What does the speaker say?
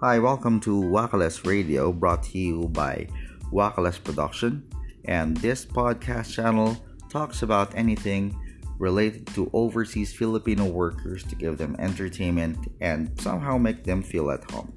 Hi, welcome to Wakalas Radio, brought to you by Wakalas Production. And this podcast channel talks about anything related to overseas Filipino workers to give them entertainment and somehow make them feel at home.